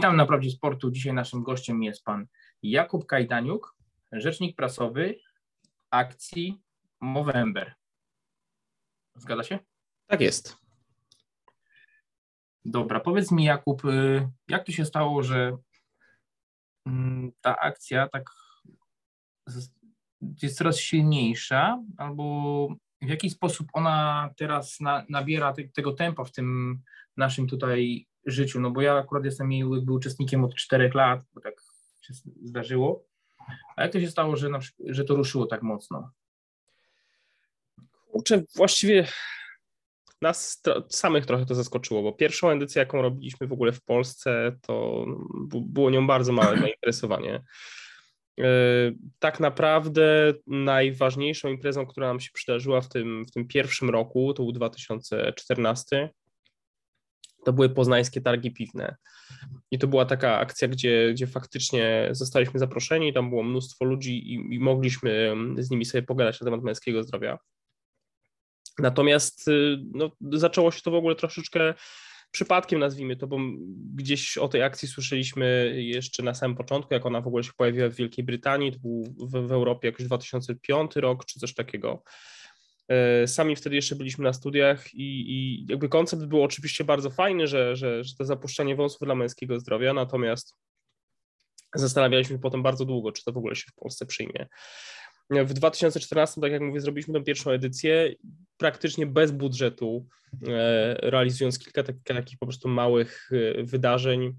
Witam na Prawdzie Sportu. Dzisiaj naszym gościem jest pan Jakub Kajdaniuk, rzecznik prasowy akcji Movember. Zgadza się? Tak jest. Dobra, powiedz mi Jakub, y, jak to się stało, że mm, ta akcja tak jest coraz silniejsza, albo w jaki sposób ona teraz na, nabiera te, tego tempa w tym naszym tutaj życiu, no bo ja akurat jestem jej jakby uczestnikiem od czterech lat, bo tak się zdarzyło. A jak to się stało, że, na, że to ruszyło tak mocno? Kurczę, właściwie nas samych trochę to zaskoczyło, bo pierwszą edycję, jaką robiliśmy w ogóle w Polsce, to było nią bardzo małe zainteresowanie. E, tak naprawdę najważniejszą imprezą, która nam się przydarzyła w tym, w tym pierwszym roku, to był 2014, to były poznańskie targi piwne. I to była taka akcja, gdzie, gdzie faktycznie zostaliśmy zaproszeni, tam było mnóstwo ludzi i, i mogliśmy z nimi sobie pogadać na temat męskiego zdrowia. Natomiast y, no, zaczęło się to w ogóle troszeczkę przypadkiem, nazwijmy to, bo gdzieś o tej akcji słyszeliśmy jeszcze na samym początku, jak ona w ogóle się pojawiła w Wielkiej Brytanii, to był w, w Europie jakoś 2005 rok, czy coś takiego. E, sami wtedy jeszcze byliśmy na studiach i, i jakby koncept był oczywiście bardzo fajny, że, że, że to zapuszczanie wąsów dla męskiego zdrowia, natomiast zastanawialiśmy się potem bardzo długo, czy to w ogóle się w Polsce przyjmie. W 2014, tak jak mówię, zrobiliśmy tę pierwszą edycję praktycznie bez budżetu, e, realizując kilka takich, takich po prostu małych e, wydarzeń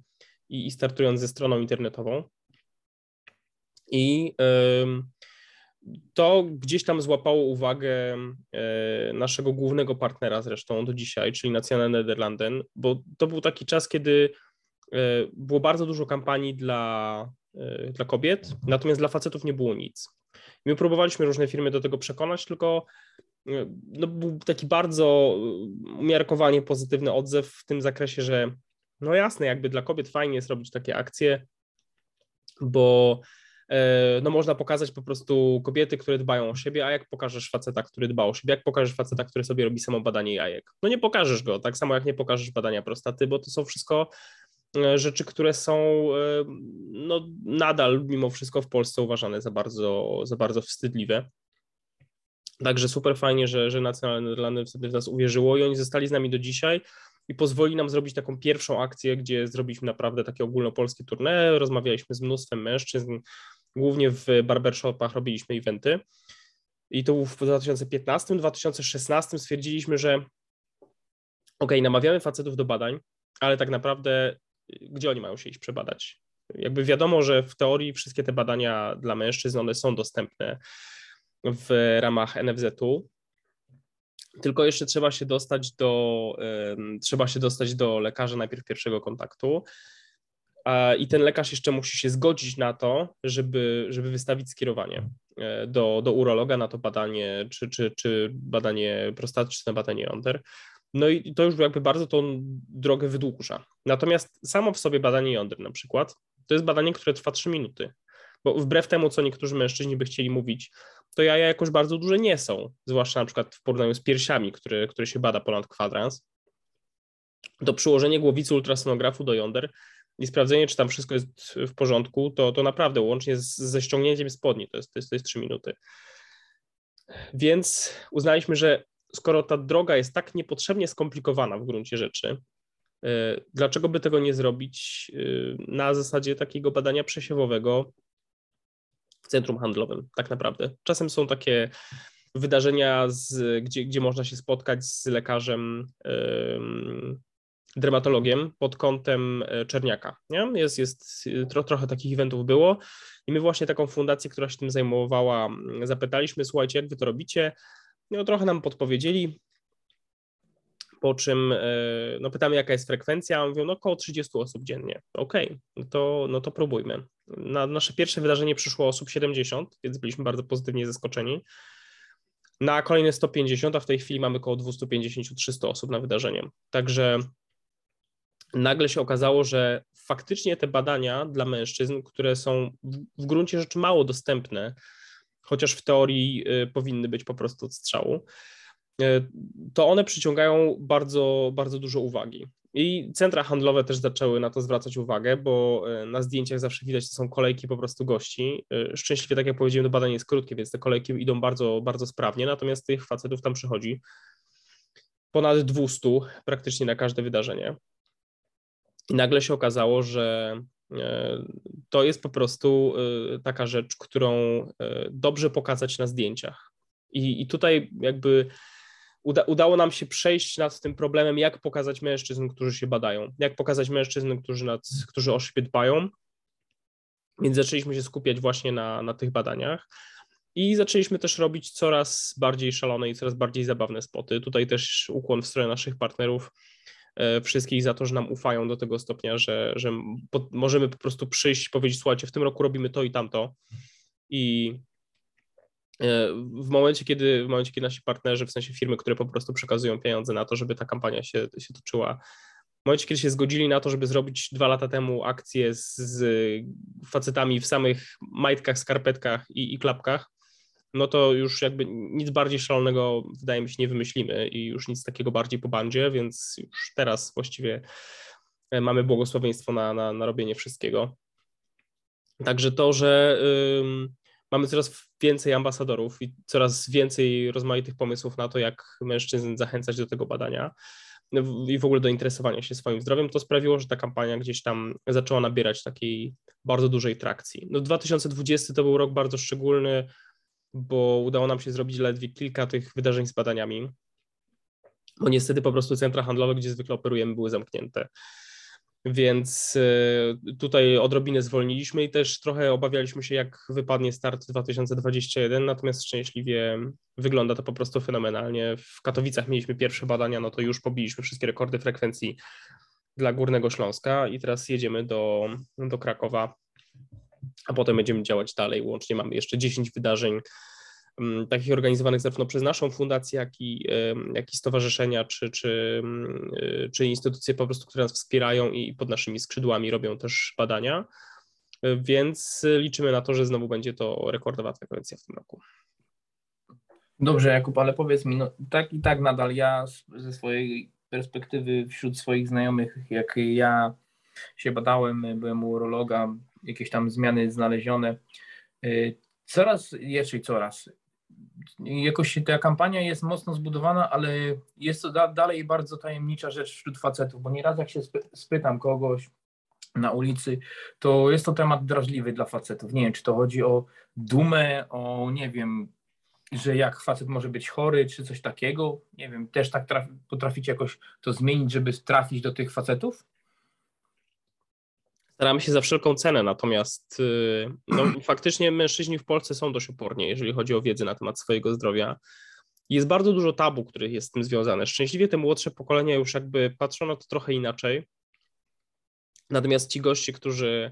i, i startując ze stroną internetową. I to gdzieś tam złapało uwagę e, naszego głównego partnera zresztą do dzisiaj, czyli Nationale Nederlanden, bo to był taki czas, kiedy było bardzo dużo kampanii dla, dla kobiet, natomiast dla facetów nie było nic. My próbowaliśmy różne firmy do tego przekonać, tylko e, no, był taki bardzo e, umiarkowanie pozytywny odzew w tym zakresie, że no jasne, jakby dla kobiet fajnie jest robić takie akcje, bo e, no można pokazać po prostu kobiety, które dbają o siebie, a jak pokażesz faceta, który dba o siebie, jak pokażesz faceta, który sobie robi samo badanie jajek? No nie pokażesz go, tak samo jak nie pokażesz badania prostaty, bo to są wszystko E, rzeczy, które są e, no, nadal mimo wszystko w Polsce uważane za bardzo, za bardzo wstydliwe. Także super fajnie, że, że Nacjonalne Nederlandy wtedy w nas uwierzyło i oni zostali z nami do dzisiaj i pozwoli nam zrobić taką pierwszą akcję, gdzie zrobiliśmy naprawdę takie ogólnopolskie tournée, rozmawialiśmy z mnóstwem mężczyzn, głównie w barbershopach robiliśmy eventy. I to w 2015-2016 stwierdziliśmy, że ok, namawiamy facetów do badań, ale tak naprawdę gdzie oni mają się iść przebadać. Jakby wiadomo, że w teorii wszystkie te badania dla mężczyzn, one są dostępne w ramach NFZ-u, tylko jeszcze trzeba się dostać do, trzeba się dostać do lekarza najpierw pierwszego kontaktu i ten lekarz jeszcze musi się zgodzić na to, żeby, żeby wystawić skierowanie e, do, do urologa na to badanie, czy, czy, czy badanie prostatyczne, badanie jąder. No i to już jakby bardzo tą drogę wydłuża. Natomiast samo w sobie badanie jąder na przykład, to jest badanie, które trwa 3 minuty. Bo wbrew temu, co niektórzy mężczyźni by chcieli mówić, to jaja jakoś bardzo duże nie są, zwłaszcza na przykład w porównaniu z piersiami, które, które się bada ponad kwadrans. To przyłożenie głowicy ultrasonografu do jąder i sprawdzenie, czy tam wszystko jest w porządku, to, to naprawdę łącznie z, ze ściągnięciem spodni to jest, to, jest, to jest 3 minuty. Więc uznaliśmy, że skoro ta droga jest tak niepotrzebnie skomplikowana w gruncie rzeczy, e, dlaczego by tego nie zrobić e, na zasadzie takiego badania przesiewowego w centrum handlowym, tak naprawdę. Czasem są takie wydarzenia, z, gdzie, gdzie można się spotkać z lekarzem, dermatologiem pod kątem e, czerniaka. Nie? Jest, jest tro, trochę takich eventów było i my właśnie taką fundację, która się tym zajmowała, zapytaliśmy, słuchajcie, jak wy to robicie? No, trochę nam podpowiedzieli, po czym e, no, pytamy, jaka jest frekwencja, mówią, no około 30 osób dziennie. Okej, okay, no, to, no to próbujmy. Na nasze pierwsze wydarzenie przyszło osób 70, więc byliśmy bardzo pozytywnie zaskoczeni. Na kolejne 150, a w tej chwili mamy około 250-300 osób na wydarzenie. Także nagle się okazało, że faktycznie te badania dla mężczyzn, które są w gruncie rzeczy mało dostępne, chociaż w teorii y, powinny być po prostu od strzału, y, to one przyciągają bardzo, bardzo dużo uwagi. I centra handlowe też zaczęły na to zwracać uwagę, bo e, na zdjęciach zawsze widać, że są kolejki po prostu gości. Szczęśliwie, tak jak powiedziałem, to badanie jest krótkie, więc te kolejki idą bardzo, bardzo sprawnie, natomiast tych facetów tam przychodzi ponad 200 praktycznie na każde wydarzenie. I nagle się okazało, że e, to jest po prostu taka rzecz, którą dobrze pokazać na zdjęciach. I, i tutaj jakby uda, udało nam się przejść nad tym problemem, jak pokazać mężczyzn, którzy się badają, jak pokazać mężczyzn, którzy, nad, którzy o siebie dbają. Więc zaczęliśmy się skupiać właśnie na, na tych badaniach. I zaczęliśmy też robić coraz bardziej szalone i coraz bardziej zabawne spoty. Tutaj też ukłon w stronę naszych partnerów, e, wszystkich za to, że nam ufają do tego stopnia, że, że po, możemy po prostu przyjść, powiedzieć, słuchajcie, w tym roku robimy to i tamto. I E, w momencie, kiedy, w momencie, kiedy nasi partnerzy, w sensie firmy, które po prostu przekazują pieniądze na to, żeby ta kampania się, się toczyła, w momencie, kiedy się zgodzili na to, żeby zrobić dwa lata temu akcję z, z facetami w samych majtkach, skarpetkach i, i klapkach, no to już jakby nic bardziej szalonego, wydaje mi się, nie wymyślimy i już nic takiego bardziej po bandzie, więc już teraz właściwie e, mamy błogosławieństwo na, na, na robienie wszystkiego. Także to, że mamy coraz więcej ambasadorów i coraz więcej rozmaitych pomysłów na to, jak mężczyzn zachęcać do tego badania i w ogóle do interesowania się swoim zdrowiem, to sprawiło, że ta kampania gdzieś tam zaczęła nabierać takiej bardzo dużej trakcji. No 2020 to był rok bardzo szczególny, bo udało nam się zrobić ledwie kilka tych wydarzeń z badaniami, bo niestety po prostu centra handlowe, gdzie zwykle operujemy, były zamknięte. Więc e, tutaj odrobinę zwolniliśmy i też trochę obawialiśmy się, jak wypadnie start 2021, natomiast szczęśliwie wygląda to po prostu fenomenalnie. W Katowicach mieliśmy pierwsze badania, no to już pobiliśmy wszystkie rekordy frekwencji dla Górnego Śląska i teraz jedziemy do, do Krakowa, a potem będziemy działać dalej. Łącznie mamy jeszcze 10 wydarzeń Mm, takich organizowanych zarówno przez naszą fundację, jak i, jak i stowarzyszenia, czy, czy, mm, y, czy instytucje po prostu, które nas wspierają i pod naszymi skrzydłami robią też badania, więc liczymy na to, że znowu będzie to rekordowa frekwencja w tym roku. Dobrze, Jakub, ale powiedz mi, no tak i tak nadal ja ze swojej perspektywy wśród swoich znajomych, jak ja się badałem, byłem u urologa, jakieś tam zmiany znalezione. Y, coraz, jeszcze coraz, jakoś ta kampania jest mocno zbudowana, ale jest to da, dalej bardzo tajemnicza rzecz wśród facetów, bo nieraz jak się spytam kogoś na ulicy, to jest to temat drażliwy dla facetów. Nie wiem, czy to chodzi o dumę, o nie wiem, że jak facet może być chory, czy coś takiego. Nie wiem, też tak traf, potraficie jakoś to zmienić, żeby trafić do tych facetów? Staramy się za wszelką cenę, natomiast y, no, faktycznie mężczyźni w Polsce są dość uporni, jeżeli chodzi o wiedzę na temat swojego zdrowia. Jest bardzo dużo tabu, których jest z tym związane. Szczęśliwie te młodsze pokolenia już jakby patrzą na to trochę inaczej. Natomiast ci goście, którzy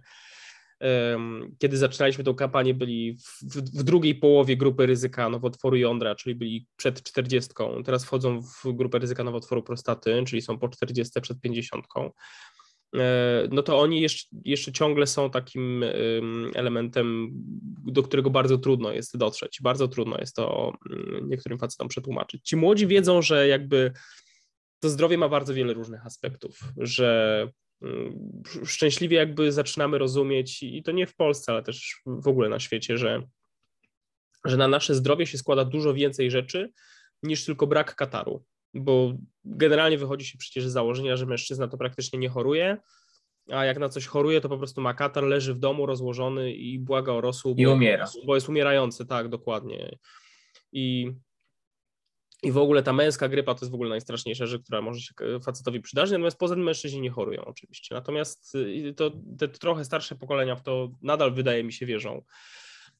kiedy zaczynaliśmy tą kampanię, byli w, w, drugiej połowie grupy ryzyka nowotworu jądra, czyli byli przed 40. Teraz wchodzą w grupę ryzyka nowotworu prostaty, czyli są po 40 przed 50. E, no to oni jeszcze, jeszcze ciągle są takim elementem, do którego bardzo trudno jest dotrzeć. Bardzo trudno jest to niektórym facetom przetłumaczyć. Ci młodzi wiedzą, że jakby to zdrowie ma bardzo wiele różnych aspektów, że szczęśliwie jakby zaczynamy rozumieć, i to nie w Polsce, ale też w ogóle na świecie, że, że na nasze zdrowie się składa dużo więcej rzeczy niż tylko brak kataru bo generalnie wychodzi się przecież z założenia, że mężczyzna to praktycznie nie choruje, a jak na coś choruje, to po prostu ma katar, leży w domu rozłożony i błaga o rosół. I umiera. Bo jest umierający, tak, dokładnie. I, I w ogóle ta męska grypa to jest w ogóle najstraszniejsza rzecz, która może się facetowi przydarzyć, natomiast poza tym mężczyźni nie chorują oczywiście. Natomiast y, to, te trochę starsze pokolenia w to nadal wydaje mi się wierzą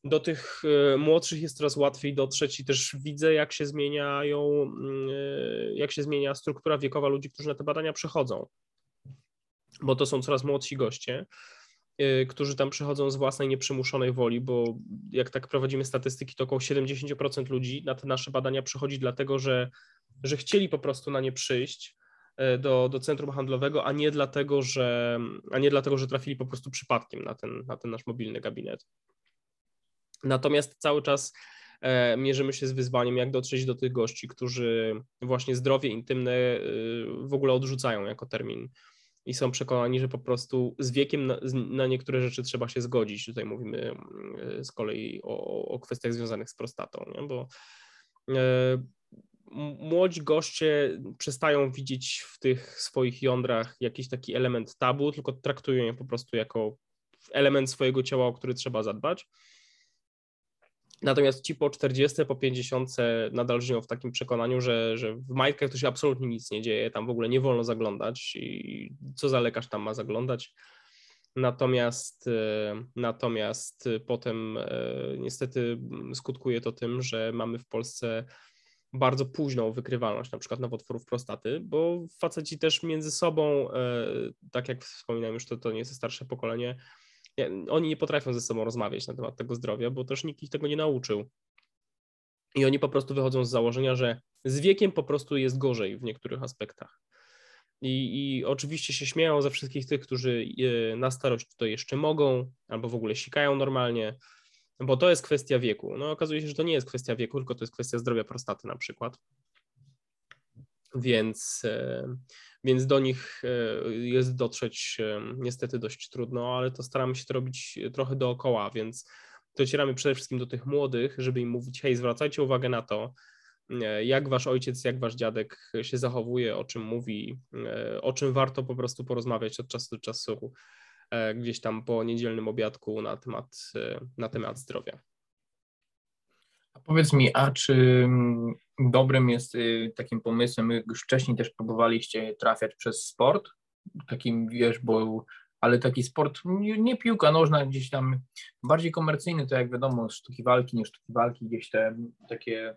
do tych e, młodszych jest coraz łatwiej dotrzeć i też widzę, jak się zmieniają, mm, e, jak się zmienia struktura wiekowa ludzi, którzy na te badania przychodzą. Bo to są coraz młodsi goście, e, którzy tam przychodzą z własnej nieprzymuszonej woli, bo jak tak prowadzimy statystyki, to około 70% ludzi na te nasze badania przychodzi dlatego, że, że chcieli po prostu na nie przyjść do, do centrum handlowego, a nie dlatego, że, a nie dlatego, że trafili po prostu przypadkiem na ten, na ten nasz mobilny gabinet. Natomiast cały czas e, mierzymy się z wyzwaniem, jak dotrzeć do tych gości, którzy właśnie zdrowie intymne e, w ogóle odrzucają jako termin i są przekonani, że po prostu z wiekiem na, niektóre rzeczy trzeba się zgodzić. Tutaj mówimy e, z kolei o, o kwestiach związanych z prostatą, nie? bo młodzi goście przestają widzieć w tych swoich jądrach jakiś taki element tabu, tylko traktują je po prostu jako element swojego ciała, o który trzeba zadbać. Natomiast ci po 40, po 50 nadal żyją w takim przekonaniu, że, że w majtkach to się absolutnie nic nie dzieje, tam w ogóle nie wolno zaglądać i co za lekarz tam ma zaglądać. Natomiast, e, natomiast potem e, niestety skutkuje to tym, że mamy w Polsce bardzo późną wykrywalność na przykład nowotworów prostaty, bo faceci też między sobą, e, tak jak wspominałem już, to, to nie jest starsze pokolenie, oni nie potrafią ze sobą rozmawiać na temat tego zdrowia, bo też nikt ich tego nie nauczył. I oni po prostu wychodzą z założenia, że z wiekiem po prostu jest gorzej w niektórych aspektach. I, I, oczywiście się śmieją ze wszystkich tych, którzy e, na starość to jeszcze mogą, albo w ogóle sikają normalnie, bo to jest kwestia wieku. No okazuje się, że to nie jest kwestia wieku, tylko to jest kwestia zdrowia prostaty na przykład. Więc, e, więc do nich e, jest dotrzeć e, niestety dość trudno, ale to staramy się to robić trochę dookoła, więc docieramy przede wszystkim do tych młodych, żeby im mówić, hej, zwracajcie uwagę na to, jak wasz ojciec, jak wasz dziadek się zachowuje, o czym mówi, o czym warto po prostu porozmawiać od czasu do czasu E, gdzieś tam po niedzielnym obiadku na temat, e, na temat zdrowia. A powiedz mi, a czy mm, dobrym jest y, takim pomysłem, już wcześniej też próbowaliście trafiać przez sport, takim wiesz, bo ale taki sport, nie piłka nożna, gdzieś tam bardziej komercyjny, to jak wiadomo, sztuki walki, nie sztuki walki, gdzieś te takie,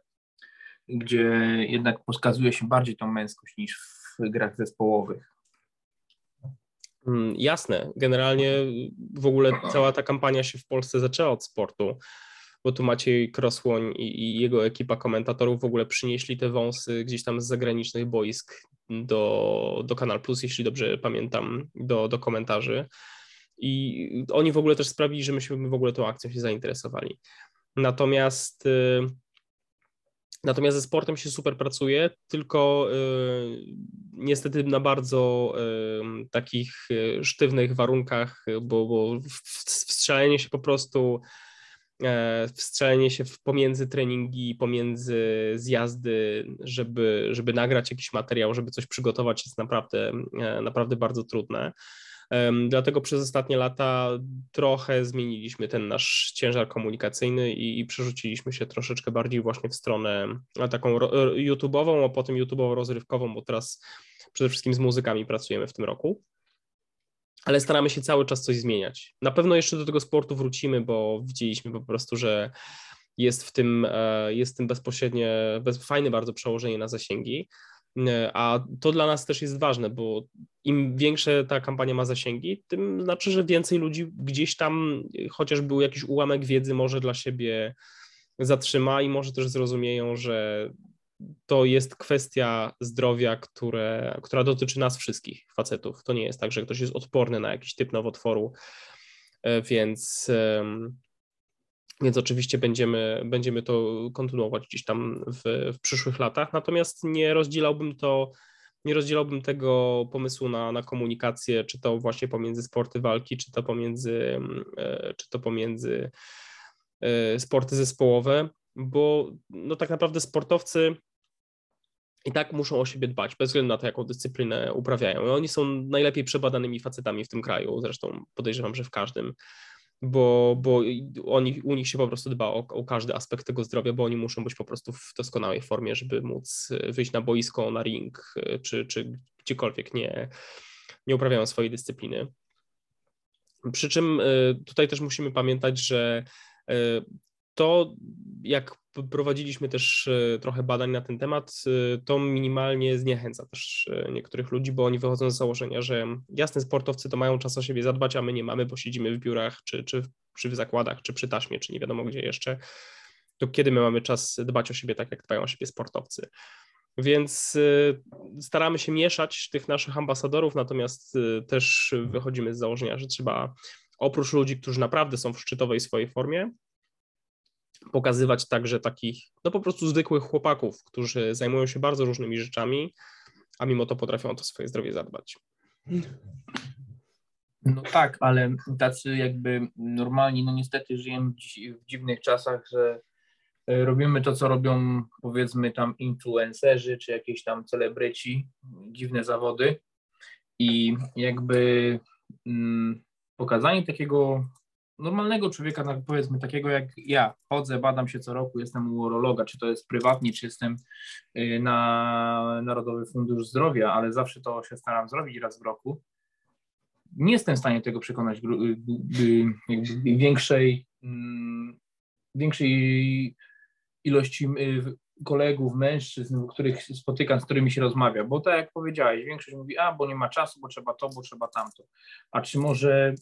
gdzie jednak pokazuje się bardziej tą męskość niż w grach zespołowych. Mm, jasne, generalnie w ogóle cała ta kampania się w Polsce zaczęła od sportu, bo tu Maciej Krosłoń i, i jego ekipa komentatorów w ogóle przynieśli te wąsy gdzieś tam z zagranicznych boisk do, do Kanal Plus, jeśli dobrze pamiętam, do, do komentarzy. I oni w ogóle też sprawili, że myśmy w ogóle tą akcją się zainteresowali. Natomiast y, Natomiast ze sportem się super pracuje, tylko y, niestety na bardzo y, takich y, sztywnych warunkach, bo, bo wstrzelenie się po prostu, wstrzelenie się pomiędzy treningi, pomiędzy zjazdy, żeby, żeby nagrać jakiś materiał, żeby coś przygotować jest naprawdę, e, naprawdę bardzo trudne. Dlatego przez ostatnie lata trochę zmieniliśmy ten nasz ciężar komunikacyjny i, i przerzuciliśmy się troszeczkę bardziej właśnie w stronę taką YouTube'ową, a potem YouTube'owo-rozrywkową, bo teraz przede wszystkim z muzykami pracujemy w tym roku. Ale staramy się cały czas coś zmieniać. Na pewno jeszcze do tego sportu wrócimy, bo widzieliśmy po prostu, że jest w tym, e, jest w tym bezpośrednie, bez, fajne bardzo przełożenie na zasięgi. E, a to dla nas też jest ważne, bo im większe ta kampania ma zasięgi, tym znaczy, że więcej ludzi gdzieś tam, chociaż był jakiś ułamek wiedzy, może dla siebie zatrzyma i może też zrozumieją, że to jest kwestia zdrowia, które, która dotyczy nas wszystkich facetów. To nie jest tak, że ktoś jest odporny na jakiś typ nowotworu, e, więc więc oczywiście będziemy, będziemy to kontynuować gdzieś tam w, w przyszłych latach. Natomiast nie rozdzielałbym to, nie rozdzielałbym tego pomysłu na, na komunikację, czy to właśnie pomiędzy sporty walki, czy to pomiędzy, e, czy to pomiędzy e, sporty zespołowe, bo no tak naprawdę sportowcy i tak muszą o siebie dbać, bez względu na to, jaką dyscyplinę uprawiają. I oni są najlepiej przebadanymi facetami w tym kraju, zresztą podejrzewam, że w każdym bo, bo oni, u nich się po prostu dba o, o, każdy aspekt tego zdrowia, bo oni muszą być po prostu w doskonałej formie, żeby móc wyjść na boisko, na ring, czy, czy gdziekolwiek nie, nie uprawiają swojej dyscypliny. Przy czym y, tutaj też musimy pamiętać, że to jak prowadziliśmy też e, trochę badań na ten temat, e, to minimalnie zniechęca też e, niektórych ludzi, bo oni wychodzą z założenia, że jasne sportowcy to mają czas o siebie zadbać, a my nie mamy, bo siedzimy w biurach, czy, czy, czy w zakładach, czy przy taśmie, czy nie wiadomo gdzie jeszcze, to kiedy my mamy czas dbać o siebie tak, jak dbają o siebie sportowcy. Więc staramy się mieszać tych naszych ambasadorów, natomiast też wychodzimy z założenia, że trzeba oprócz ludzi, którzy naprawdę są w szczytowej swojej formie, pokazywać także takich, no po prostu zwykłych chłopaków, którzy zajmują się bardzo różnymi rzeczami, a mimo to potrafią o to swoje zdrowie zadbać. No tak, ale tacy jakby normalni, no niestety żyjemy w dziwnych czasach, że e, robimy to, co robią powiedzmy tam influencerzy, czy jakieś tam celebryci, dziwne zawody i jakby mm, pokazanie takiego normalnego człowieka, powiedzmy takiego jak ja, chodzę, badam się co roku, jestem u urologa, czy to jest prywatnie, czy jestem y, na Narodowy Fundusz Zdrowia, ale zawsze to się staram zrobić raz w roku. Nie jestem w stanie tego przekonać y, y, większej, mm, większej ilości kolegów, mężczyzn, których spotykam, z którymi się rozmawia, bo tak jak powiedziałeś, większość mówi, a bo nie ma czasu, bo trzeba to, bo trzeba tamto. A czy może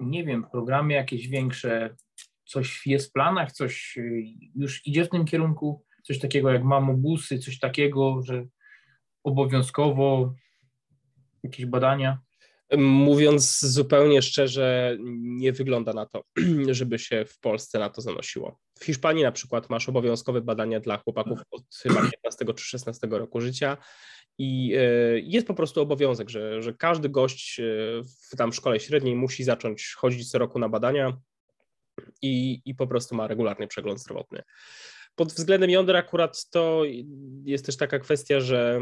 nie wiem, programy jakieś większe, coś jest w planach, coś y, już idzie w tym kierunku, coś takiego jak mamobusy, coś takiego, że obowiązkowo jakieś badania? Mówiąc zupełnie szczerze, nie wygląda na to, żeby się w Polsce na to zanosiło. W Hiszpanii na przykład masz obowiązkowe badania dla chłopaków od chyba 15 czy 16 roku życia i e, jest po prostu obowiązek, że, że każdy gość e, w tam szkole średniej musi zacząć chodzić co roku na badania i, i po prostu ma regularny przegląd zdrowotny. Pod względem jądra akurat to jest też taka kwestia, że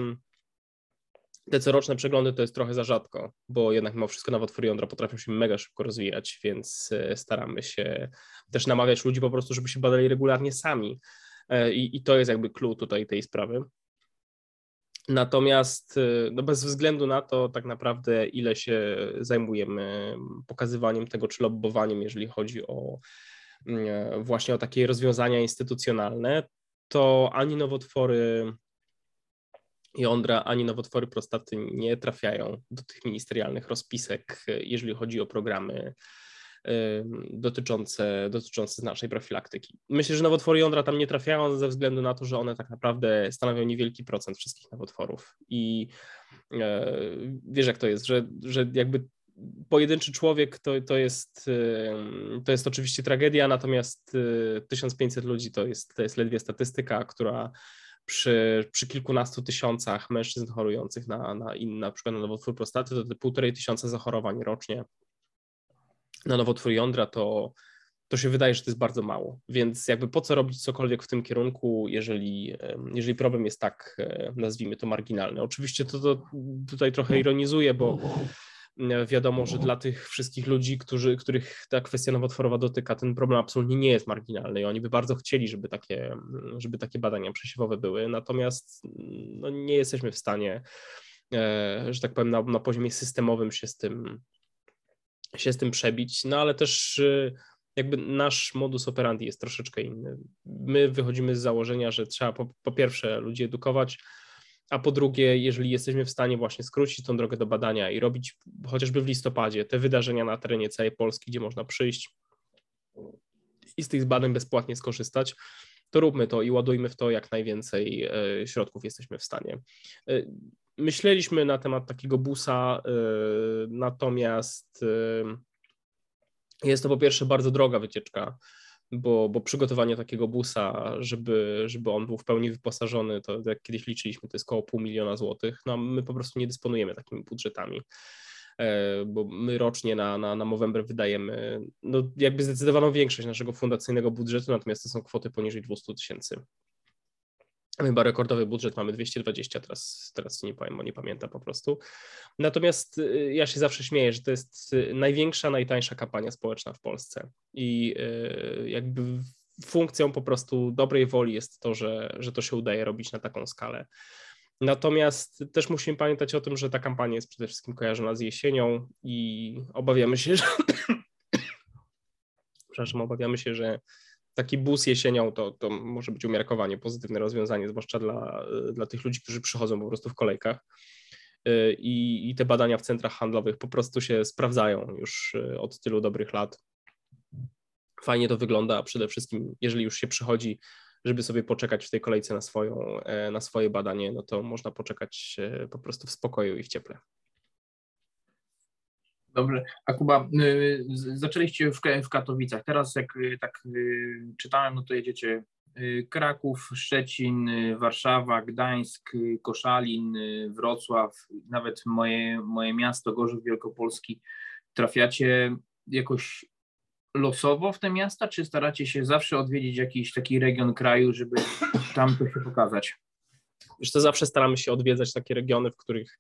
te coroczne przeglądy to jest trochę za rzadko, bo jednak mimo wszystko nowotwory jądra potrafią się mega szybko rozwijać, więc e, staramy się też namawiać ludzi po prostu, żeby się badali regularnie sami. I, i to jest jakby clue tutaj tej sprawy. Natomiast y, no bez względu na to, tak naprawdę, ile się zajmujemy pokazywaniem tego czy lobbowaniem, jeżeli chodzi o mm, właśnie o takie rozwiązania instytucjonalne, to ani nowotwory jądra, ani nowotwory prostaty nie trafiają do tych ministerialnych rozpisek, jeżeli chodzi o programy dotyczące, dotyczące naszej profilaktyki. Myślę, że nowotwory jądra tam nie trafiają ze względu na to, że one tak naprawdę stanowią niewielki procent wszystkich nowotworów. I e, wiesz, jak to jest, że, że jakby pojedynczy człowiek to, to, jest, to jest oczywiście tragedia, natomiast 1500 e, ludzi to jest, to jest ledwie statystyka, która przy, przy kilkunastu tysiącach mężczyzn chorujących na, na, na przykład na nowotwór prostaty to półtorej tysiąca zachorowań rocznie na nowotwór jądra, to, to się wydaje, że to jest bardzo mało. Więc jakby po co robić cokolwiek w tym kierunku, jeżeli, jeżeli problem jest tak, e, nazwijmy to, marginalny. Oczywiście to, to tutaj trochę ironizuję, bo wiadomo, że dla tych wszystkich ludzi, którzy, których ta kwestia nowotworowa dotyka, ten problem absolutnie nie jest marginalny i oni by bardzo chcieli, żeby takie, żeby takie badania przesiewowe były, natomiast no, nie jesteśmy w stanie, e, że tak powiem, na, na poziomie systemowym się z tym, się z tym przebić, no ale też y, jakby nasz modus operandi jest troszeczkę inny. My wychodzimy z założenia, że trzeba po, po, pierwsze ludzi edukować, a po drugie, jeżeli jesteśmy w stanie właśnie skrócić tą drogę do badania i robić chociażby w listopadzie te wydarzenia na terenie całej Polski, gdzie można przyjść i z tych badań bezpłatnie skorzystać, to róbmy to i ładujmy w to jak najwięcej e, środków jesteśmy w stanie. Myśleliśmy na temat takiego busa, y, natomiast y, jest to po pierwsze bardzo droga wycieczka, bo, bo przygotowanie takiego busa, żeby, żeby on był w pełni wyposażony, to jak kiedyś liczyliśmy, to jest około pół miliona złotych. No, my po prostu nie dysponujemy takimi budżetami e, bo my rocznie na, na, na Movember wydajemy no, jakby zdecydowaną większość naszego fundacyjnego budżetu, natomiast to są kwoty poniżej 200 tysięcy. Chyba rekordowy budżet mamy 220, teraz, teraz nie powiem, nie pamiętam po prostu. Natomiast y, ja się zawsze śmieję, że to jest y, największa, najtańsza kampania społeczna w Polsce. I y, jakby funkcją po prostu dobrej woli jest to, że, że to się udaje robić na taką skalę. Natomiast też musimy pamiętać o tym, że ta kampania jest przede wszystkim kojarzona z jesienią i obawiamy się, że. Przepraszam, obawiamy się, że taki bus jesienią to, to może być umiarkowanie pozytywne rozwiązanie, zwłaszcza dla, dla tych ludzi, którzy przychodzą po prostu w kolejkach. Y, I, I te badania w centrach handlowych po prostu się sprawdzają już y, od tylu dobrych lat. Fajnie to wygląda, a przede wszystkim, jeżeli już się przychodzi, żeby sobie poczekać w tej kolejce na, swoją, e, na swoje badanie, no to można poczekać e, po prostu w spokoju i w cieple. Dobrze. A Kuba, y, zaczęliście w, Katowicach. Teraz jak y, tak y, czytałem, no to jedziecie Kraków, Szczecin, Warszawa, Gdańsk, Koszalin, Wrocław, nawet moje, moje miasto Gorzów Wielkopolski. Trafiacie jakoś losowo w te miasta, czy staracie się zawsze odwiedzić jakiś taki region kraju, żeby tam się pokazać? Wiesz to zawsze staramy się odwiedzać takie regiony, w których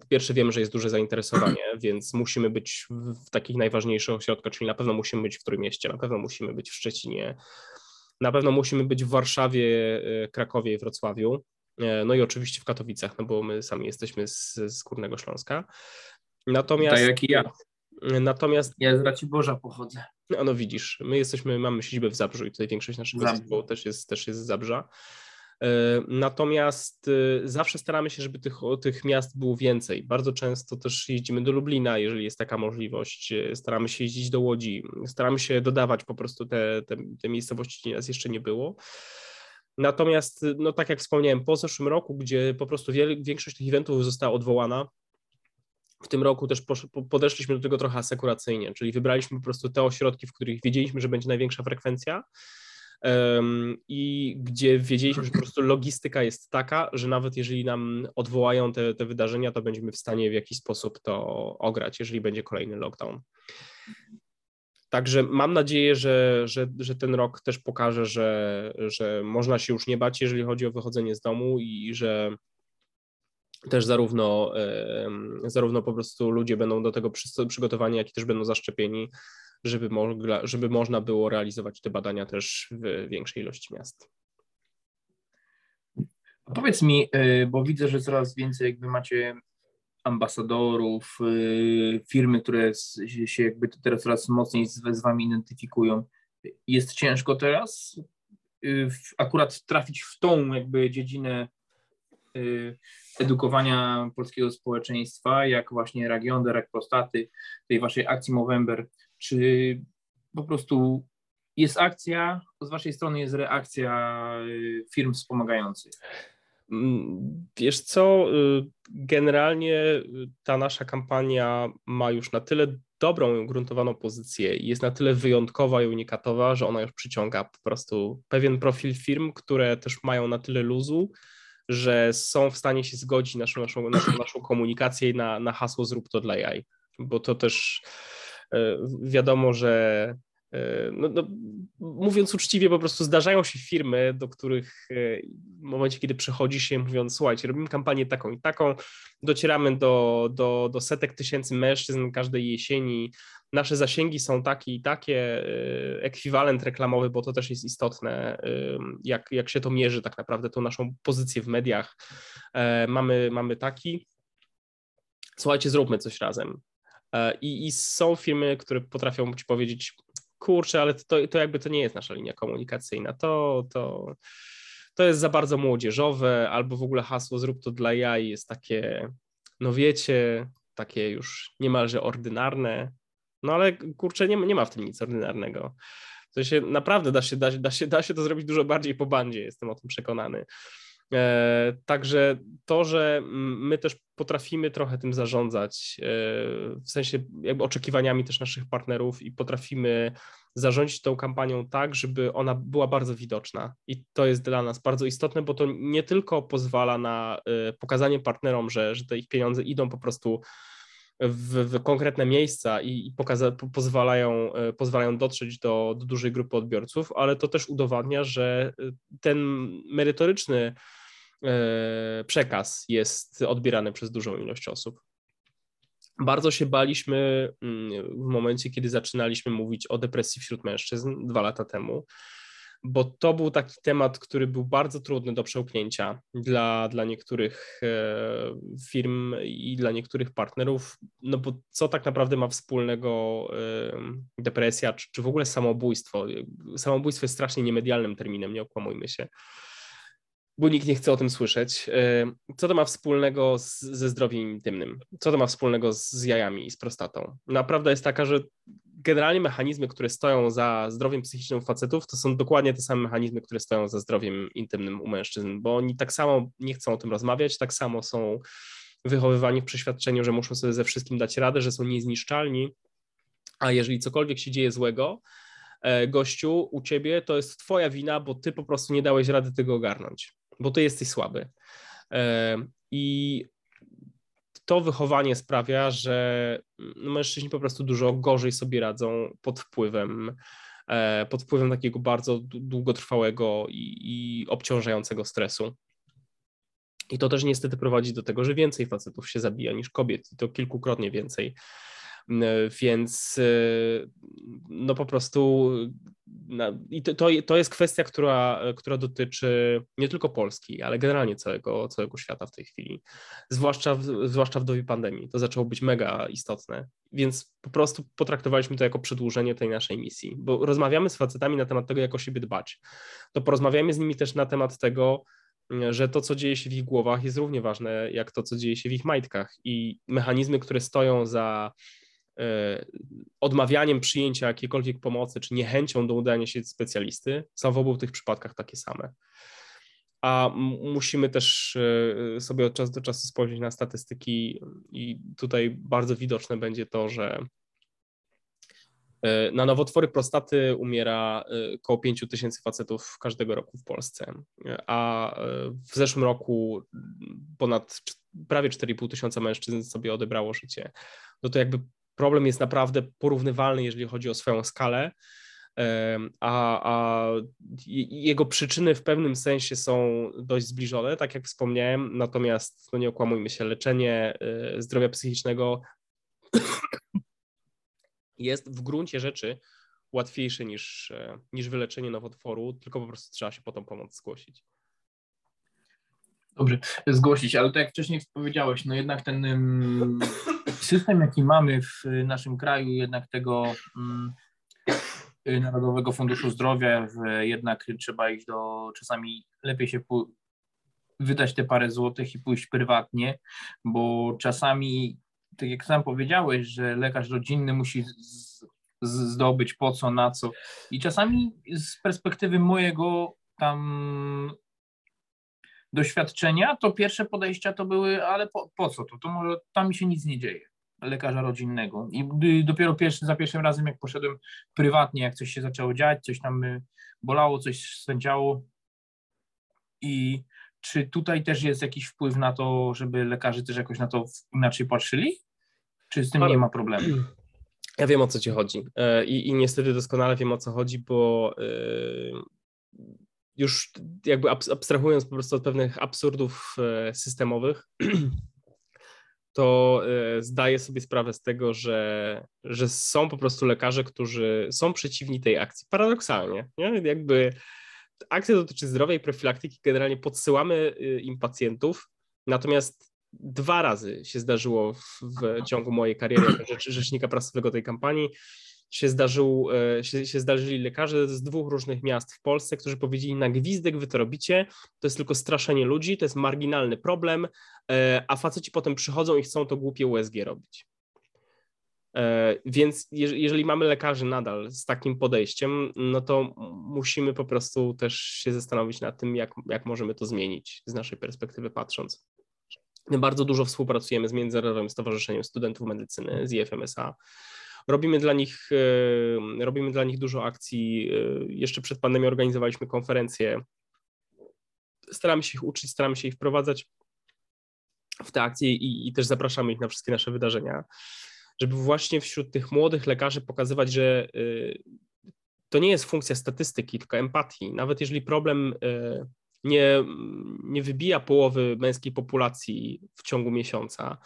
po pierwsze wiemy, że jest duże zainteresowanie, więc musimy być w takich najważniejszych ośrodkach, czyli na pewno musimy być w mieście, na pewno musimy być w Szczecinie, na pewno musimy być w Warszawie, e, Krakowie i Wrocławiu, e, no i oczywiście w Katowicach, no bo my sami jesteśmy z, z Górnego Śląska. Natomiast... Tak jak i ja. Natomiast. Ja z Raciborza pochodzę. No, no widzisz, my jesteśmy, mamy siedzibę w Zabrzu i tutaj większość naszego zespołu też jest, też jest z Zabrza. E, natomiast e, zawsze staramy się, żeby tych, tych miast było więcej. Bardzo często też jeździmy do Lublina, jeżeli jest taka możliwość. E, staramy się jeździć do Łodzi. Staramy się dodawać po prostu te, te, te miejscowości, gdzie nas jeszcze nie było. Natomiast, no tak jak wspomniałem, po zeszłym roku, gdzie po prostu większość tych eventów została odwołana, w tym roku też podeszliśmy do tego trochę asekuracyjnie, czyli wybraliśmy po prostu te ośrodki, w których wiedzieliśmy, że będzie największa frekwencja i gdzie wiedzieliśmy, że po prostu logistyka jest taka, że nawet jeżeli nam odwołają te, te wydarzenia, to będziemy w stanie w jakiś sposób to ograć, jeżeli będzie kolejny lockdown. Także mam nadzieję, że, że, że ten rok też pokaże, że, że można się już nie bać, jeżeli chodzi o wychodzenie z domu i że też zarówno, zarówno po prostu ludzie będą do tego przygotowani, jak i też będą zaszczepieni, żeby, mogla, żeby można było realizować te badania też w większej ilości miast. Powiedz mi, y, bo widzę, że coraz więcej jakby macie ambasadorów, y, firmy, które się jakby teraz coraz mocniej z, wami identyfikują. Jest ciężko teraz y, akurat trafić w tą jakby dziedzinę edukowania polskiego społeczeństwa, jak właśnie rak prostaty, tej waszej akcji Movember, czy po prostu jest akcja, z waszej strony jest reakcja y, firm wspomagających? Mm, wiesz co, y, generalnie y, ta nasza kampania ma już na tyle dobrą i ugruntowaną pozycję i jest na tyle wyjątkowa i unikatowa, że ona już przyciąga po prostu pewien profil firm, które też mają na tyle luzu, że są w stanie się zgodzić naszą, naszą, naszą, naszą komunikację na, na hasło zrób to dla jaj, bo to też wiadomo, że e, no, no, mówiąc uczciwie, po prostu zdarzają się firmy, do których e, w momencie, kiedy przychodzi się mówiąc, słuchajcie, robimy kampanię taką i taką, docieramy do, do, do setek tysięcy mężczyzn każdej jesieni, nasze zasięgi są takie i takie, ekwiwalent reklamowy, bo to też jest istotne, jak, jak się to mierzy tak naprawdę, tą naszą pozycję w mediach, e, mamy, mamy taki. Słuchajcie, zróbmy coś razem. E, I, I są firmy, które potrafią ci powiedzieć, kurczę, ale to, to jakby to nie jest nasza linia komunikacyjna, to, to, to jest za bardzo młodzieżowe, albo w ogóle hasło zrób to dla jaj jest takie, no wiecie, takie już niemalże ordynarne, no ale kurczę, nie, nie ma w tym nic ordynarnego. To się naprawdę da się, da, da, się, da się to zrobić dużo bardziej po bandzie, jestem o tym przekonany. E, także to, że my też potrafimy trochę tym zarządzać, e, w sensie jakby oczekiwaniami też naszych partnerów i potrafimy zarządzić tą kampanią tak, żeby ona była bardzo widoczna. I to jest dla nas bardzo istotne, bo to nie tylko pozwala na e, pokazanie partnerom, że, że te ich pieniądze idą po prostu w, w konkretne miejsca i, i pokaza, pozwalają, pozwalają dotrzeć do, do dużej grupy odbiorców, ale to też udowadnia, że ten merytoryczny przekaz jest odbierany przez dużą ilość osób. Bardzo się baliśmy mm, w momencie, kiedy zaczynaliśmy mówić o depresji wśród mężczyzn dwa lata temu bo to był taki temat, który był bardzo trudny do przełknięcia dla, dla niektórych e, firm i dla niektórych partnerów, no bo co tak naprawdę ma wspólnego e, depresja, czy, czy w ogóle samobójstwo? Samobójstwo jest strasznie niemedialnym terminem, nie okłamujmy się bo nikt nie chce o tym słyszeć. E, co to ma wspólnego z, ze zdrowiem intymnym? Co to ma wspólnego z jajami i z prostatą? Naprawdę jest taka, że generalnie mechanizmy, które stoją za zdrowiem psychicznym facetów, to są dokładnie te same mechanizmy, które stoją za zdrowiem intymnym u mężczyzn, bo oni tak samo nie chcą o tym rozmawiać, tak samo są wychowywani w przeświadczeniu, że muszą sobie ze wszystkim dać radę, że są niezniszczalni, a jeżeli cokolwiek się dzieje złego, e, gościu, u ciebie, to jest twoja wina, bo ty po prostu nie dałeś rady tego ogarnąć, bo ty jesteś słaby. I to wychowanie sprawia, że mężczyźni po prostu dużo gorzej sobie radzą pod wpływem, e, pod wpływem takiego bardzo długotrwałego i, i obciążającego stresu. I to też niestety prowadzi do tego, że więcej facetów się zabija niż kobiet, i to kilkukrotnie więcej. E, więc e, no po prostu i to, to jest kwestia, która, która dotyczy nie tylko Polski, ale generalnie całego, całego świata w tej chwili, zwłaszcza w, zwłaszcza w dobie pandemii. To zaczęło być mega istotne, więc po prostu potraktowaliśmy to jako przedłużenie tej naszej misji, bo rozmawiamy z facetami na temat tego, jak o siebie dbać. To porozmawiamy z nimi też na temat tego, że to, co dzieje się w ich głowach, jest równie ważne jak to, co dzieje się w ich majtkach i mechanizmy, które stoją za E, odmawianiem przyjęcia jakiejkolwiek pomocy, czy niechęcią do udania się specjalisty, są w obu tych przypadkach takie same. A musimy też e, sobie od czasu do czasu spojrzeć na statystyki, i tutaj bardzo widoczne będzie to, że e, na nowotwory prostaty umiera około 5 tysięcy facetów każdego roku w Polsce, a w zeszłym roku ponad prawie 4,5 tysiąca mężczyzn sobie odebrało życie. No to jakby problem jest naprawdę porównywalny, jeżeli chodzi o swoją skalę, a, a jego przyczyny w pewnym sensie są dość zbliżone, tak jak wspomniałem, natomiast no nie okłamujmy się, leczenie e, zdrowia psychicznego jest w gruncie rzeczy łatwiejsze niż, e, niż wyleczenie nowotworu, tylko po prostu trzeba się po tą pomoc zgłosić. Dobrze, zgłosić, ale tak jak wcześniej powiedziałeś, no jednak ten system, jaki mamy w naszym kraju, jednak tego um, Narodowego Funduszu Zdrowia, jednak trzeba iść do, czasami lepiej się wydać te parę złotych i pójść prywatnie, bo czasami, tak jak sam powiedziałeś, że lekarz rodzinny musi z, zdobyć po co, na co. I czasami z perspektywy mojego tam doświadczenia, to pierwsze podejścia to były, ale po, po co to? To może tam mi się nic nie dzieje lekarza rodzinnego. I dopiero pierwszy, za pierwszym razem, jak poszedłem prywatnie, jak coś się zaczęło dziać, coś tam bolało, coś swędziało. I czy tutaj też jest jakiś wpływ na to, żeby lekarze też jakoś na to inaczej patrzyli? Czy z tym nie ma problemu? Ja wiem o co ci chodzi e, I, i niestety doskonale wiem o co chodzi, bo e, już jakby abstrahując po prostu od pewnych absurdów e, systemowych, to e, zdaję sobie sprawę z tego, że, że są po prostu lekarze, którzy są przeciwni tej akcji. Paradoksalnie, nie? jakby akcja dotyczy zdrowia i profilaktyki, generalnie podsyłamy y, im pacjentów, natomiast dwa razy się zdarzyło w, w ciągu mojej kariery jako rzecznika prasowego tej kampanii, się, zdarzył, e, się, się zdarzyli lekarze z dwóch różnych miast w Polsce, którzy powiedzieli na gwizdek wy to robicie, to jest tylko straszenie ludzi, to jest marginalny problem, e, a faceci potem przychodzą i chcą to głupie USG robić. E, więc jeżeli mamy lekarzy nadal z takim podejściem, no to musimy po prostu też się zastanowić nad tym, jak, jak możemy to zmienić z naszej perspektywy patrząc. My bardzo dużo współpracujemy z Międzynarodowym Stowarzyszeniem Studentów Medycyny, z IFMSA. Robimy dla nich, e, robimy dla nich dużo akcji. E, jeszcze przed pandemią organizowaliśmy konferencje. Staramy się ich uczyć, staramy się ich wprowadzać w te akcje i, i też zapraszamy ich na wszystkie nasze wydarzenia, żeby właśnie wśród tych młodych lekarzy pokazywać, że e, to nie jest funkcja statystyki, tylko empatii. Nawet jeżeli problem nie, nie wybija połowy męskiej populacji w ciągu miesiąca,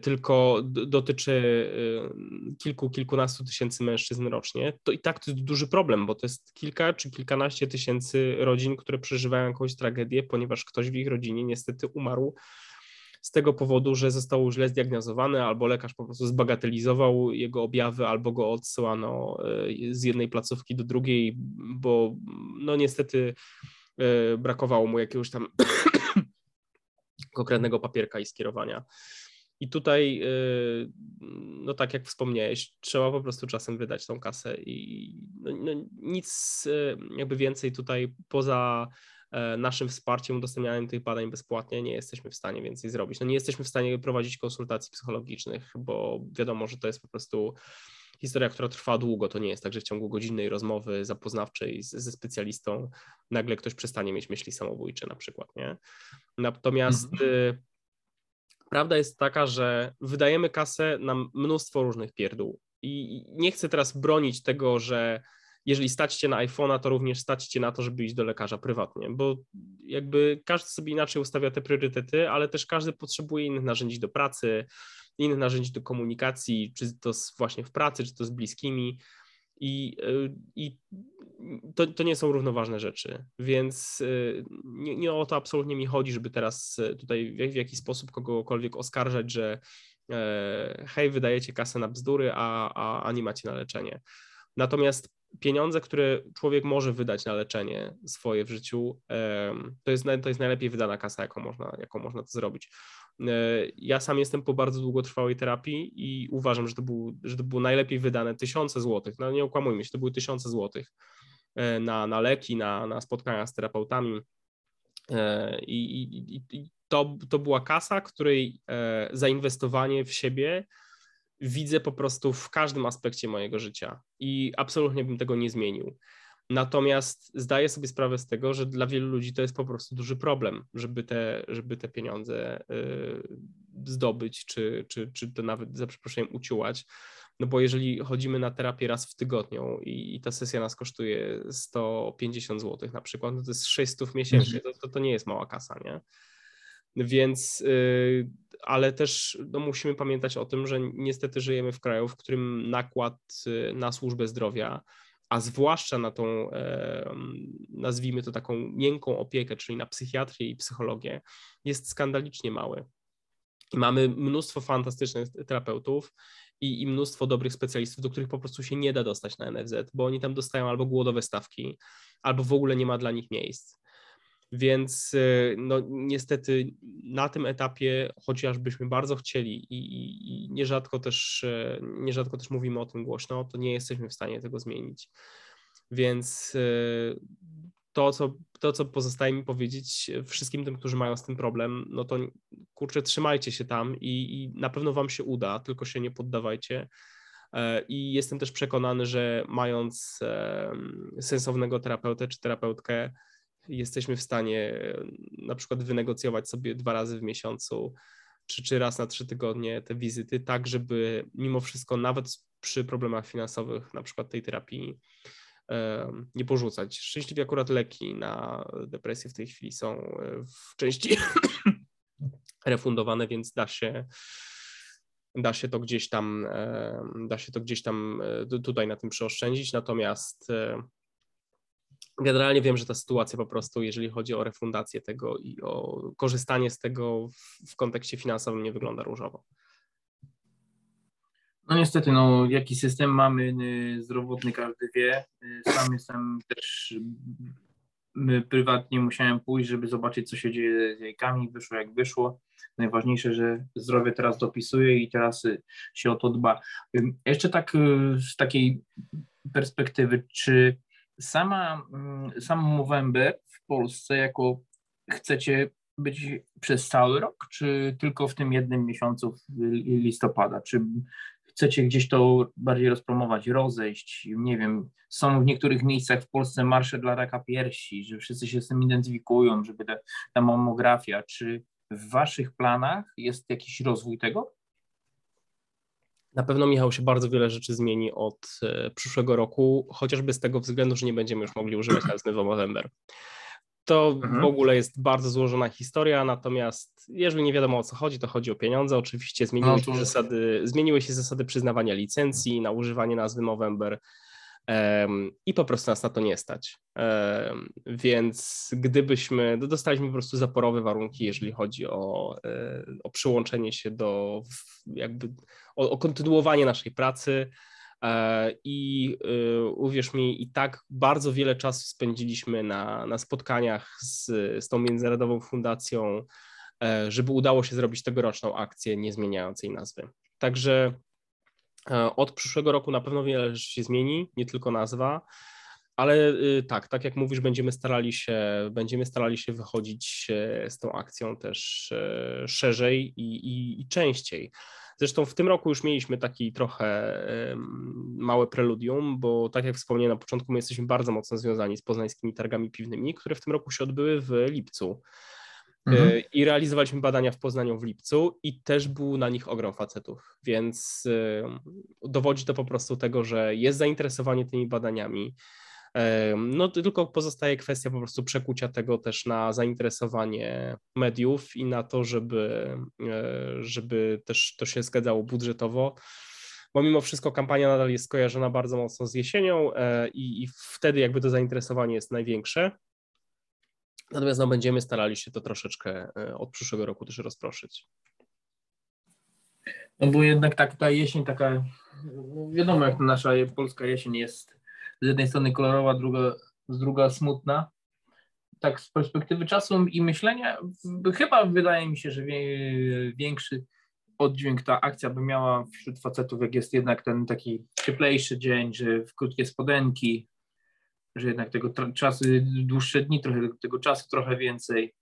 tylko dotyczy y, kilku, kilkunastu tysięcy mężczyzn rocznie, to i tak to jest duży problem, bo to jest kilka czy kilkanaście tysięcy rodzin, które przeżywają jakąś tragedię, ponieważ ktoś w ich rodzinie niestety umarł z tego powodu, że został źle zdiagnozowany, albo lekarz po prostu zbagatelizował jego objawy, albo go odsyłano y, z jednej placówki do drugiej, bo no niestety brakowało mu jakiegoś tam konkretnego papierka i skierowania. I tutaj, y, no tak jak wspomniałeś, trzeba po prostu czasem wydać tą kasę i no, no nic y, jakby więcej tutaj poza e, naszym wsparciem, udostępnianiem tych badań bezpłatnie nie jesteśmy w stanie więcej zrobić. No nie jesteśmy w stanie prowadzić konsultacji psychologicznych, bo wiadomo, że to jest po prostu historia, która trwa długo. To nie jest tak, że w ciągu godzinnej rozmowy zapoznawczej z, ze specjalistą nagle ktoś przestanie mieć myśli samobójcze na przykład, nie? Natomiast mhm. Prawda jest taka, że wydajemy kasę na mnóstwo różnych pierdół i nie chcę teraz bronić tego, że jeżeli stać cię na iPhone'a, to również stać cię na to, żeby iść do lekarza prywatnie, bo jakby każdy sobie inaczej ustawia te priorytety, ale też każdy potrzebuje innych narzędzi do pracy, innych narzędzi do komunikacji, czy to właśnie w pracy, czy to z bliskimi. I, y, i to, to nie są równoważne rzeczy, więc y, nie, nie, o to absolutnie mi chodzi, żeby teraz y, tutaj w, w jakiś sposób kogokolwiek oskarżać, że e, hej, wydajecie kasę na bzdury, a, a, a nie macie na leczenie. Natomiast pieniądze, które człowiek może wydać na leczenie swoje w życiu, to jest, to jest najlepiej wydana kasa, jaką można, jaką można to zrobić. E, ja sam jestem po bardzo długotrwałej terapii i uważam, że to, był, że to było najlepiej wydane tysiące złotych. No nie okłamujmy się, to były tysiące złotych e, na, na leki, na, na spotkania z terapeutami. E, I, i, i to, to była kasa, której zainwestowanie w siebie widzę po prostu w każdym aspekcie mojego życia i absolutnie bym tego nie zmienił. Natomiast zdaję sobie sprawę z tego, że dla wielu ludzi to jest po prostu duży problem, żeby te, żeby te pieniądze y, zdobyć, czy, czy, czy to nawet za przeproszeniem uciułać. No bo jeżeli chodzimy na terapię raz w tygodniu i, i ta sesja nas kosztuje 150 zł na przykład, no to jest 600 miesięcznie, mhm. to, to, to nie jest mała kasa, nie? Więc, y, ale też no, musimy pamiętać o tym, że niestety żyjemy w kraju, w którym nakład y, na służbę zdrowia a zwłaszcza na tą, nazwijmy to taką miękką opiekę, czyli na psychiatrię i psychologię, jest skandalicznie mały. Mamy mnóstwo fantastycznych terapeutów i, i, mnóstwo dobrych specjalistów, do których po prostu się nie da dostać na NFZ, bo oni tam dostają albo głodowe stawki, albo w ogóle nie ma dla nich miejsc. Więc e, no, niestety na tym etapie, chociażbyśmy bardzo chcieli i, i, i nierzadko, też, e, nierzadko też mówimy o tym głośno, to nie jesteśmy w stanie tego zmienić. Więc e, to, co, to, co pozostaje mi powiedzieć wszystkim tym, którzy mają z tym problem, no to kurczę, trzymajcie się tam i, i na pewno Wam się uda, tylko się nie poddawajcie. I jestem też przekonany, że mając sensownego terapeutę czy terapeutkę, jesteśmy w stanie e, na przykład wynegocjować sobie dwa razy w miesiącu czy, czy raz na trzy tygodnie te wizyty, tak żeby mimo wszystko nawet przy problemach finansowych, na przykład tej terapii, nie porzucać. Szczęśliwie akurat leki na depresję w tej chwili są e, w części refundowane, więc da się da się to gdzieś tam da się to gdzieś tam e, tutaj na tym przeoszczędzić, natomiast generalnie wiem, że ta sytuacja po prostu, jeżeli chodzi o refundację tego i o korzystanie z tego w, kontekście finansowym, nie wygląda różowo. No niestety, no jaki system mamy y, zdrowotny, każdy wie. Y, sam jestem też y, prywatnie musiałem pójść, żeby zobaczyć, co się dzieje z jajkami. Wyszło jak wyszło. Najważniejsze, że zdrowie teraz dopisuje i teraz się o to dba. Jeszcze tak z takiej perspektywy, czy sama, mm, sam Movember w Polsce jako chcecie być przez cały rok, czy tylko w tym jednym miesiącu listopada? Czy chcecie gdzieś to bardziej rozpromować, rozejść? Nie wiem, są w niektórych miejscach w Polsce marsze dla raka piersi, że wszyscy się z tym identyfikują, żeby ta, ta mamografia. Czy w waszych planach jest jakiś rozwój tego? Na pewno, Michał, się bardzo wiele rzeczy zmieni od e, przyszłego roku, chociażby z tego względu, że nie będziemy już mogli używać nazwy November. To mhm. w ogóle jest bardzo złożona historia, natomiast jeżeli nie wiadomo o co chodzi, to chodzi o pieniądze. Oczywiście zmieniły, no to... się, zasady, zmieniły się zasady przyznawania licencji na używanie nazwy Movember i po prostu nas na to nie stać. Więc gdybyśmy, no, dostaliśmy po prostu zaporowe warunki, jeżeli chodzi o, e, o przyłączenie się do, jakby, o, o kontynuowanie naszej pracy. E, I e, uwierz mi, i tak bardzo wiele czasu spędziliśmy na, na spotkaniach z, z tą międzynarodową fundacją, żeby udało się zrobić tegoroczną akcję, nie zmieniając jej nazwy. Także E, od przyszłego roku na pewno wiele rzeczy się zmieni, nie tylko nazwa, ale y, tak, tak jak mówisz, będziemy starali się, będziemy starali się wychodzić z tą akcją też szerzej i, i, i częściej. Zresztą w tym roku już mieliśmy taki trochę małe preludium, bo tak jak wspomniałem na początku, my jesteśmy bardzo mocno związani z poznańskimi targami piwnymi, które w tym roku się odbyły w lipcu. Mhm. E, I realizowaliśmy badania w Poznaniu w lipcu i też był na nich ogrom facetów, więc dowodzi to po prostu tego, że jest zainteresowanie tymi badaniami. No tylko pozostaje kwestia po prostu przekucia tego też na zainteresowanie mediów i na to, żeby, e, żeby też to się zgadzało budżetowo bo mimo wszystko kampania nadal jest skojarzona bardzo mocno z jesienią e, i, i wtedy jakby to zainteresowanie jest największe. Natomiast no, będziemy starali się to troszeczkę e, od przyszłego roku też rozproszyć. No bo jednak tak ta jesień taka, no wiadomo jak nasza polska jesień jest z jednej strony kolorowa, druga, z druga smutna. Tak z perspektywy czasu i myślenia, chyba wydaje mi się, że większy oddźwięk ta akcja by miała wśród facetów, jak jest jednak ten taki cieplejszy dzień, że w krótkie spodenki, że jednak tego czasu, dłuższe dni, trochę tego czasu trochę więcej,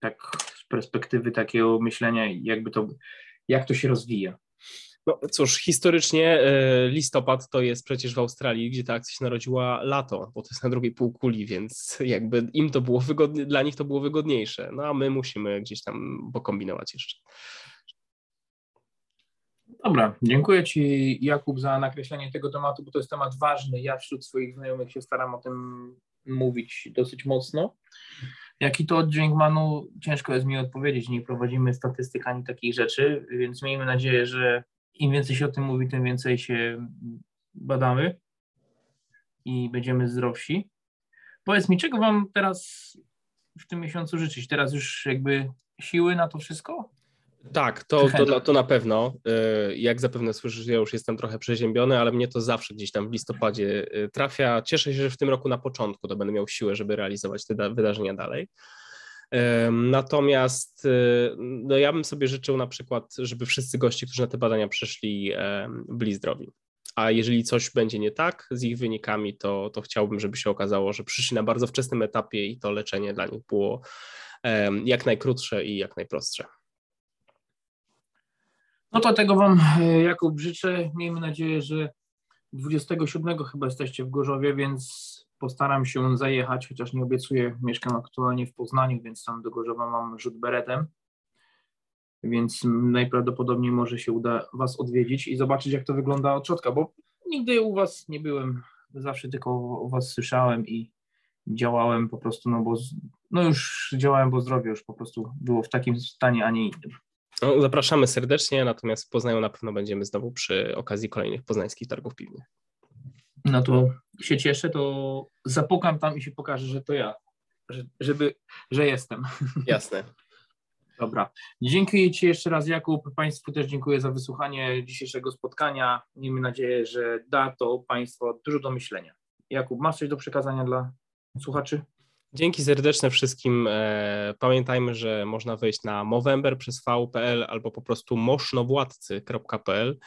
tak z perspektywy takiego myślenia, jakby to, jak to się rozwija. No cóż, historycznie e, listopad to jest przecież w Australii, gdzie ta akcja się narodziła lato, bo to jest na drugiej półkuli, więc jakby im to było wygodne, dla nich to było wygodniejsze. No a my musimy gdzieś tam pokombinować jeszcze. Dobra, dziękuję Ci Jakub za nakreślenie tego tematu, bo to jest temat ważny. Ja wśród swoich znajomych się staram o tym mówić dosyć mocno. Jaki to oddźwięk ma, no ciężko jest mi odpowiedzieć, nie prowadzimy statystyk ani takich rzeczy, więc miejmy nadzieję, że im więcej się o tym mówi, tym więcej się badamy i będziemy zdrowsi. Powiedz mi, czego Wam teraz w tym miesiącu życzyć? Teraz już jakby siły na to wszystko? Tak, to, to, to na pewno. Y, jak zapewne słyszysz, ja już jestem trochę przeziębiony, ale mnie to zawsze gdzieś tam w listopadzie y, trafia. Cieszę się, że w tym roku na początku to będę miał siłę, żeby realizować te wydarzenia dalej. Natomiast y, no ja bym sobie życzył na przykład, żeby wszyscy goście, którzy na te badania przyszli, byli zdrowi. A jeżeli coś będzie nie tak z ich wynikami, to, to chciałbym, żeby się okazało, że przyszli na bardzo wczesnym etapie i to leczenie dla nich było jak najkrótsze i jak najprostsze. No to tego Wam, e, Jakub, życzę. Miejmy nadzieję, że 27 chyba jesteście w Gorzowie, więc postaram się zajechać, chociaż nie obiecuję. Mieszkam aktualnie w Poznaniu, więc tam do Gorzowa mam rzut beretem. Więc najprawdopodobniej może się uda Was odwiedzić i zobaczyć, jak to wygląda od środka, bo nigdy u Was nie byłem. Zawsze tylko o Was słyszałem i działałem po prostu, no bo no już działałem, bo zdrowie już po prostu było w takim stanie, a nie innym. No, zapraszamy serdecznie, natomiast w Poznaniu na pewno będziemy znowu przy okazji kolejnych poznańskich targów piwnych. No to się cieszę, to zapukam tam i się pokażę, że to ja, że, żeby, że jestem. Jasne. Dobra. Dziękuję Ci jeszcze raz, Jakub. Państwu też dziękuję za wysłuchanie dzisiejszego spotkania. Miejmy nadzieję, że da to Państwu dużo do myślenia. Jakub, masz coś do przekazania dla słuchaczy? Dzięki serdeczne wszystkim. E, pamiętajmy, że można wejść na Movember przez v.pl albo po prostu mosznowładcy.pl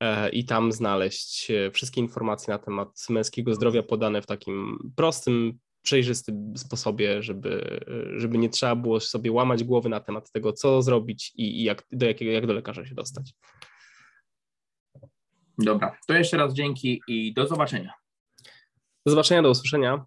e, i tam znaleźć e, wszystkie informacje na temat męskiego zdrowia podane w takim prostym, przejrzystym sposobie, żeby, żeby nie trzeba było sobie łamać głowy na temat tego, co zrobić i, i jak, do jakiego, jak do lekarza się dostać. Dobra, to jeszcze raz dzięki i do zobaczenia. Do zobaczenia, do usłyszenia.